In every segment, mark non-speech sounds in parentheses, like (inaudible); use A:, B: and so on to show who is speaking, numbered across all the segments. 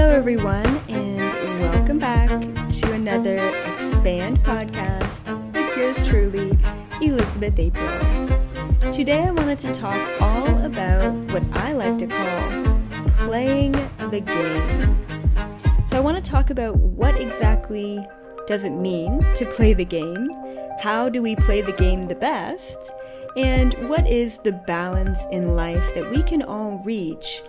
A: Hello, everyone, and welcome back to another Expand podcast with yours truly, Elizabeth April. Today, I wanted to talk all about what I like to call playing the game. So, I want to talk about what exactly does it mean to play the game, how do we play the game the best, and what is the balance in life that we can all reach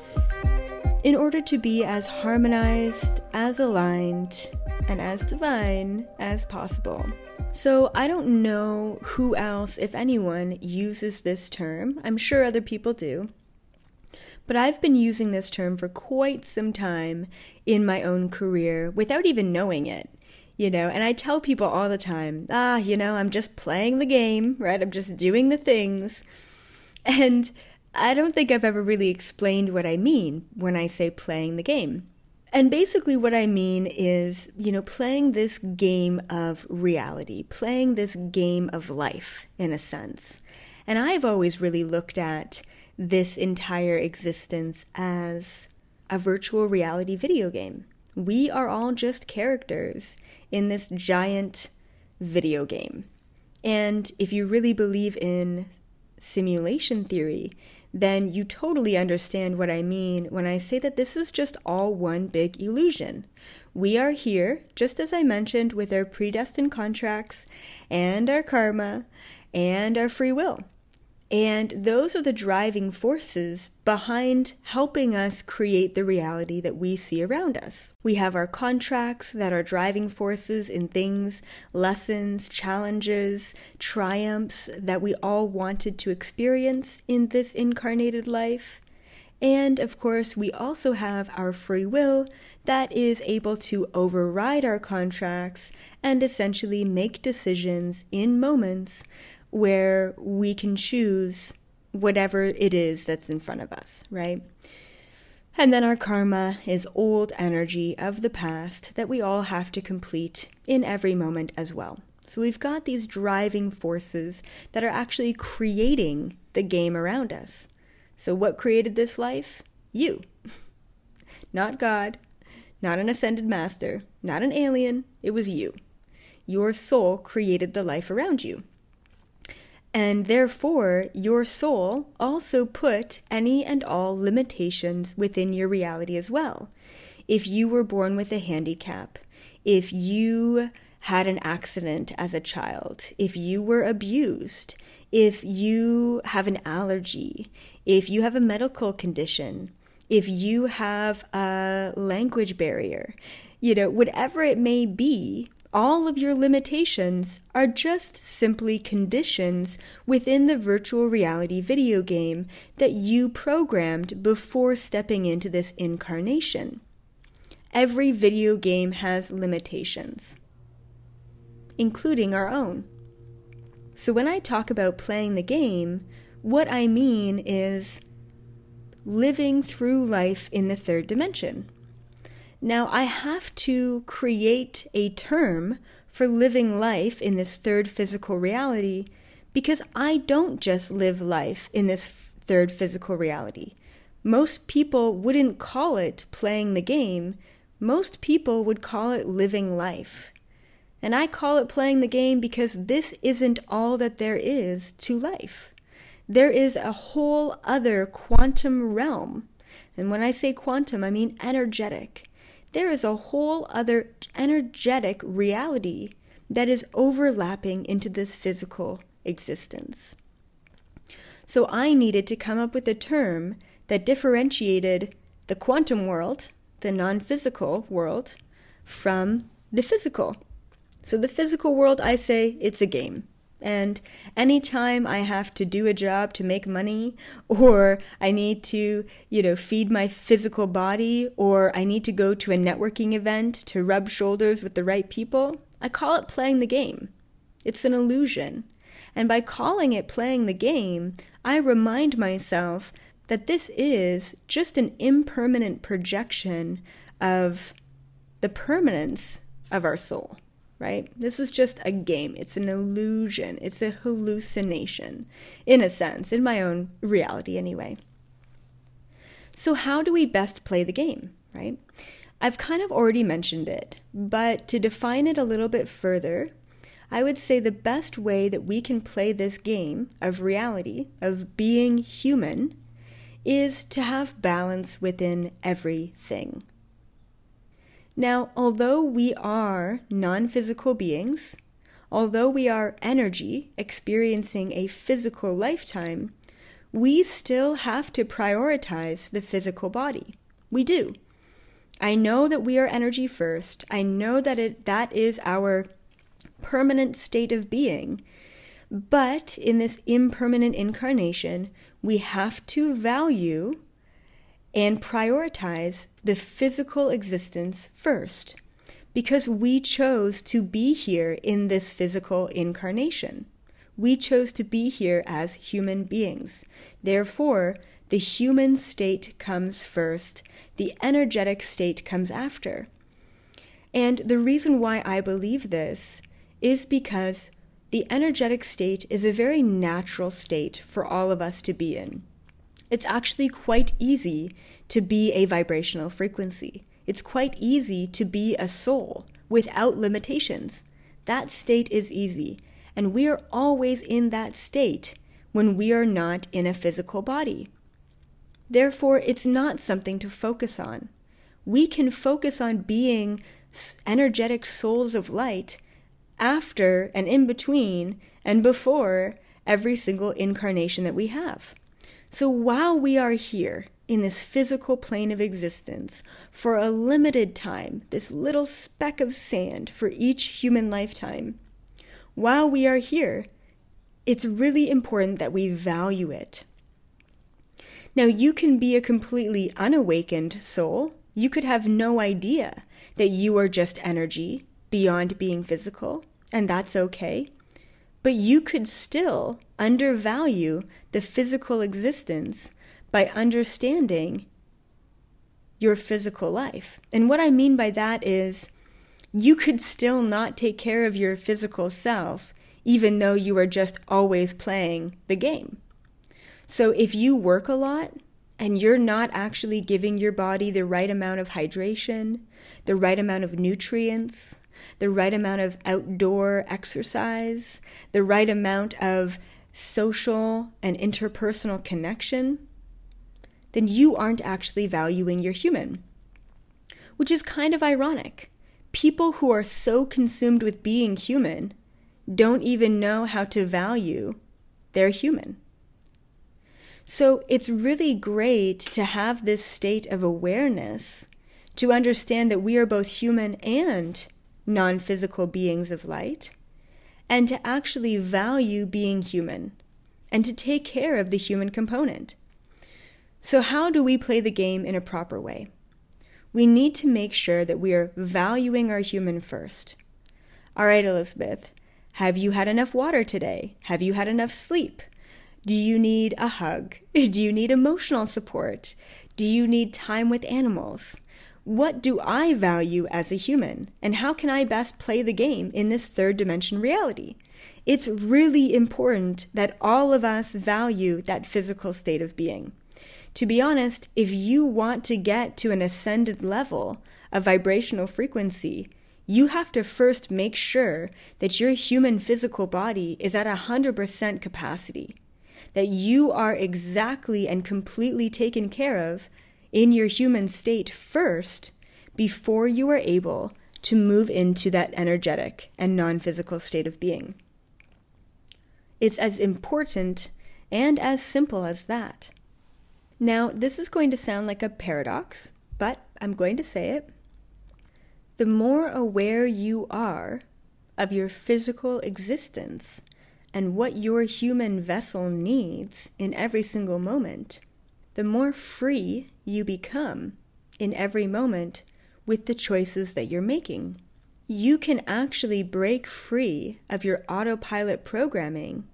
A: in order to be as harmonized, as aligned, and as divine as possible. So, I don't know who else, if anyone, uses this term. I'm sure other people do. But I've been using this term for quite some time in my own career without even knowing it. You know, and I tell people all the time, ah, you know, I'm just playing the game, right? I'm just doing the things. And I don't think I've ever really explained what I mean when I say playing the game. And basically, what I mean is, you know, playing this game of reality, playing this game of life, in a sense. And I've always really looked at this entire existence as a virtual reality video game. We are all just characters in this giant video game. And if you really believe in simulation theory, then you totally understand what I mean when I say that this is just all one big illusion. We are here, just as I mentioned, with our predestined contracts and our karma and our free will. And those are the driving forces behind helping us create the reality that we see around us. We have our contracts that are driving forces in things, lessons, challenges, triumphs that we all wanted to experience in this incarnated life. And of course, we also have our free will that is able to override our contracts and essentially make decisions in moments where we can choose whatever it is that's in front of us, right? And then our karma is old energy of the past that we all have to complete in every moment as well. So we've got these driving forces that are actually creating the game around us. So, what created this life? You. (laughs) not God, not an ascended master, not an alien. It was you. Your soul created the life around you. And therefore, your soul also put any and all limitations within your reality as well. If you were born with a handicap, if you had an accident as a child, if you were abused, if you have an allergy, if you have a medical condition, if you have a language barrier, you know, whatever it may be, all of your limitations are just simply conditions within the virtual reality video game that you programmed before stepping into this incarnation. Every video game has limitations, including our own. So when I talk about playing the game, what I mean is living through life in the third dimension. Now, I have to create a term for living life in this third physical reality because I don't just live life in this third physical reality. Most people wouldn't call it playing the game, most people would call it living life. And I call it playing the game because this isn't all that there is to life. There is a whole other quantum realm. And when I say quantum, I mean energetic there is a whole other energetic reality that is overlapping into this physical existence. So I needed to come up with a term that differentiated the quantum world, the non physical world, from the physical. So the physical world, I say it's a game. And anytime I have to do a job to make money, or I need to, you know, feed my physical body, or I need to go to a networking event to rub shoulders with the right people, I call it playing the game. It's an illusion. And by calling it playing the game, I remind myself that this is just an impermanent projection of the permanence of our soul right? This is just a game. It's an illusion. It's a hallucination, in a sense, in my own reality, anyway. So, how do we best play the game, right? I've kind of already mentioned it, but to define it a little bit further, I would say the best way that we can play this game of reality, of being human, is to have balance within everything. Now, although we are non physical beings, although we are energy experiencing a physical lifetime, we still have to prioritize the physical body. We do. I know that we are energy first. I know that it, that is our permanent state of being. But in this impermanent incarnation, we have to value and prioritize the physical existence first because we chose to be here in this physical incarnation. We chose to be here as human beings. Therefore, the human state comes first, the energetic state comes after. And the reason why I believe this is because the energetic state is a very natural state for all of us to be in it's actually quite easy to be a vibrational frequency. It's quite easy to be a soul without limitations. That state is easy, and we are always in that state when we are not in a physical body. Therefore, it's not something to focus on. We can focus on being energetic souls of light after and in between and before every single incarnation that we have. So while we are here in this physical plane of existence for a limited time, this little speck of sand for each human lifetime, while we are here, it's really important that we value it. Now, you can be a completely unawakened soul. You could have no idea that you are just energy beyond being physical, and that's okay. But you could still undervalue the physical existence by understanding your physical life. And what I mean by that is you could still not take care of your physical self, even though you are just always playing the game. So if you work a lot and you're not actually giving your body the right amount of hydration, the right amount of nutrients, the right amount of outdoor exercise, the right amount of social and interpersonal connection, then you aren't actually valuing your human. Which is kind of ironic. People who are so consumed with being human don't even know how to value their human. So it's really great to have this state of awareness to understand that we are both human and non physical beings of light, and to actually value being human and to take care of the human component. So, how do we play the game in a proper way? We need to make sure that we are valuing our human first. All right, Elizabeth, have you had enough water today? Have you had enough sleep? Do you need a hug? (laughs) Do you need emotional support? Do you need time with animals? What do I value as a human? And how can I best play the game in this third dimension reality? It's really important that all of us value that physical state of being. To be honest, if you want to get to an ascended level a vibrational frequency, you have to first make sure that your human physical body is at 100% capacity, that you are exactly and completely taken care of in your human state first before you are able to move into that energetic and non physical state of being. It's as important and as simple as that. Now, this is going to sound like a paradox, but I'm going to say it. The more aware you are of your physical existence and what your human vessel needs in every single moment, the more free you become in every moment with the choices that you're making. You can actually break free of your autopilot programming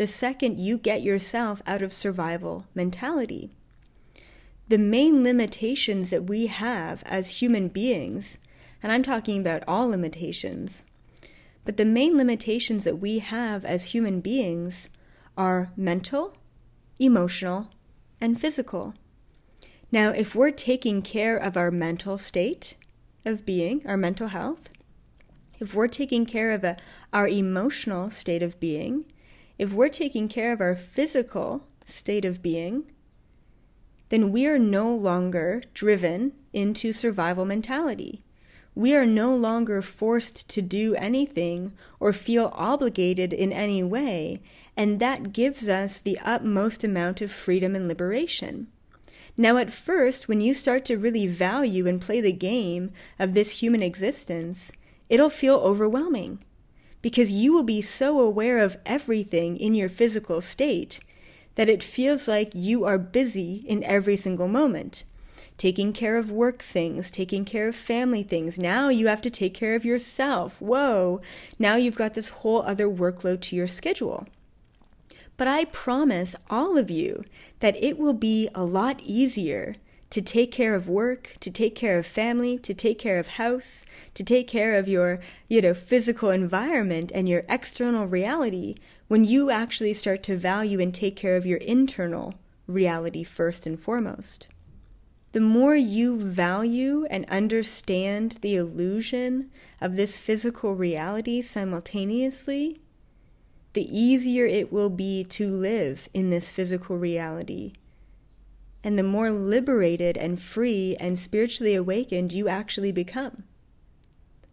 A: the second you get yourself out of survival mentality. The main limitations that we have as human beings, and I'm talking about all limitations, but the main limitations that we have as human beings are mental, emotional, and physical. Now, if we're taking care of our mental state of being, our mental health, if we're taking care of a, our emotional state of being, if we're taking care of our physical state of being, then we are no longer driven into survival mentality. We are no longer forced to do anything or feel obligated in any way, and that gives us the utmost amount of freedom and liberation. Now, at first, when you start to really value and play the game of this human existence, it'll feel overwhelming because you will be so aware of everything in your physical state that it feels like you are busy in every single moment. Taking care of work things, taking care of family things. Now you have to take care of yourself. Whoa, now you've got this whole other workload to your schedule. But I promise all of you that it will be a lot easier to take care of work, to take care of family, to take care of house, to take care of your, you know, physical environment and your external reality when you actually start to value and take care of your internal reality first and foremost. The more you value and understand the illusion of this physical reality simultaneously, the easier it will be to live in this physical reality and the more liberated and free and spiritually awakened you actually become.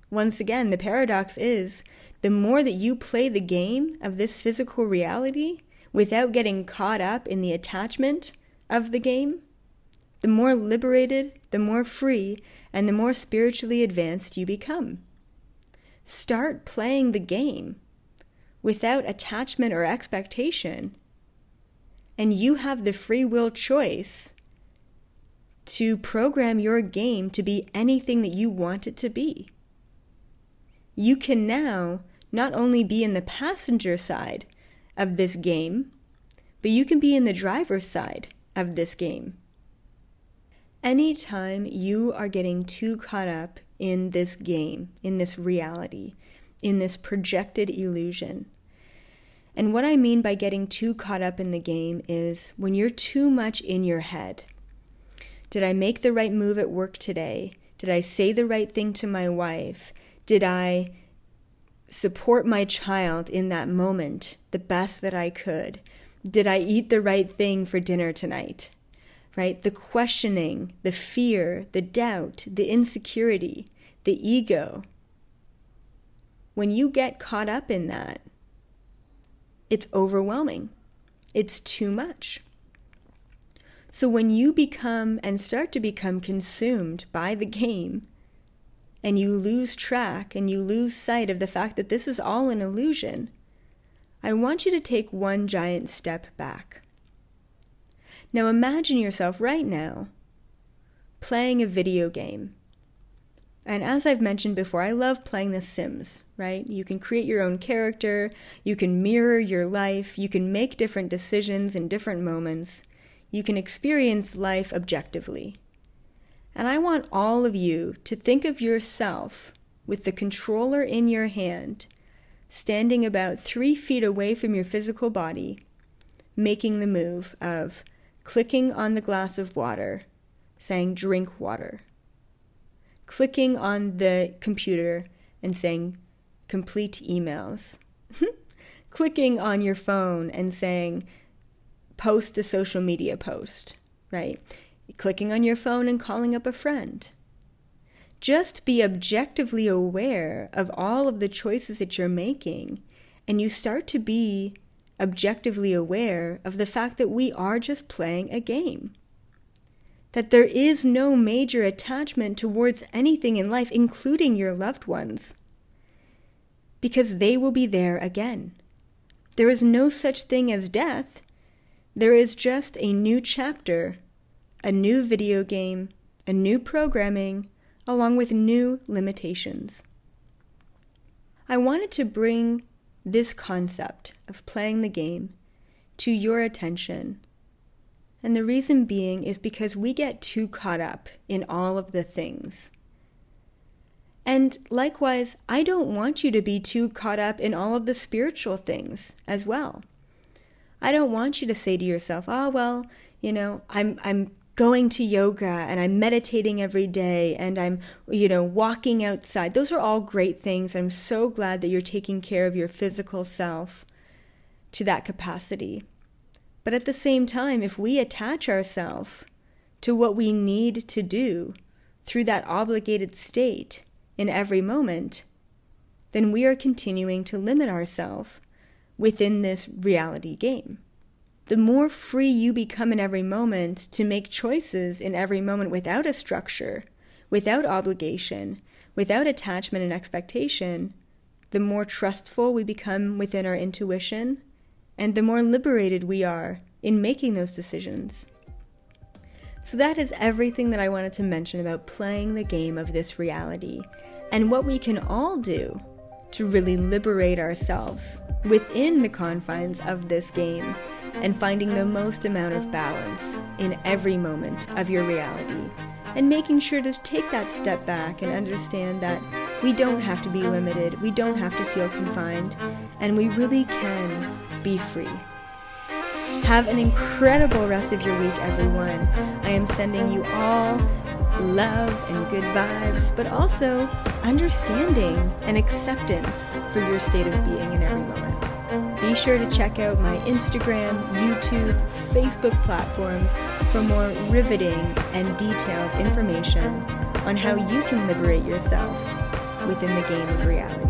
A: Once again, the paradox is the more that you play the game of this physical reality without getting caught up in the attachment of the game, the more liberated, the more free, and the more spiritually advanced you become. Start playing the game without attachment or expectation and you have the free will choice to program your game to be anything that you want it to be. You can now not only be in the passenger side of this game, but you can be in the driver's side of this game. Anytime you are getting too caught up in this game, in this reality, in this projected illusion, and what I mean by getting too caught up in the game is when you're too much in your head. Did I make the right move at work today? Did I say the right thing to my wife? Did I support my child in that moment the best that I could? Did I eat the right thing for dinner tonight? Right? The questioning, the fear, the doubt, the insecurity, the ego. When you get caught up in that, it's overwhelming. It's too much. So when you become and start to become consumed by the game, and you lose track and you lose sight of the fact that this is all an illusion, I want you to take one giant step back. Now imagine yourself right now playing a video game and as I've mentioned before, I love playing The Sims, right? You can create your own character, you can mirror your life, you can make different decisions in different moments, you can experience life objectively. And I want all of you to think of yourself with the controller in your hand, standing about three feet away from your physical body, making the move of clicking on the glass of water, saying, drink water clicking on the computer and saying complete emails, (laughs) clicking on your phone and saying post a social media post, right? Clicking on your phone and calling up a friend. Just be objectively aware of all of the choices that you're making, and you start to be objectively aware of the fact that we are just playing a game that there is no major attachment towards anything in life, including your loved ones, because they will be there again. There is no such thing as death. There is just a new chapter, a new video game, a new programming, along with new limitations. I wanted to bring this concept of playing the game to your attention. And the reason being is because we get too caught up in all of the things. And likewise, I don't want you to be too caught up in all of the spiritual things as well. I don't want you to say to yourself, "Oh, well, you know, I'm I'm going to yoga and I'm meditating every day and I'm, you know, walking outside. Those are all great things. I'm so glad that you're taking care of your physical self to that capacity. But at the same time, if we attach ourselves to what we need to do through that obligated state in every moment, then we are continuing to limit ourselves within this reality game the more free you become in every moment to make choices in every moment without a structure, without obligation, without attachment and expectation, the more trustful we become within our intuition, and the more liberated we are in making those decisions. So, that is everything that I wanted to mention about playing the game of this reality and what we can all do to really liberate ourselves within the confines of this game and finding the most amount of balance in every moment of your reality. And making sure to take that step back and understand that we don't have to be limited, we don't have to feel confined, and we really can be free. Have an incredible rest of your week, everyone. I am sending you all love and good vibes, but also understanding and acceptance for your state of being in every moment. Be sure to check out my Instagram, YouTube, Facebook platforms for more riveting and detailed information on how you can liberate yourself within the game of reality.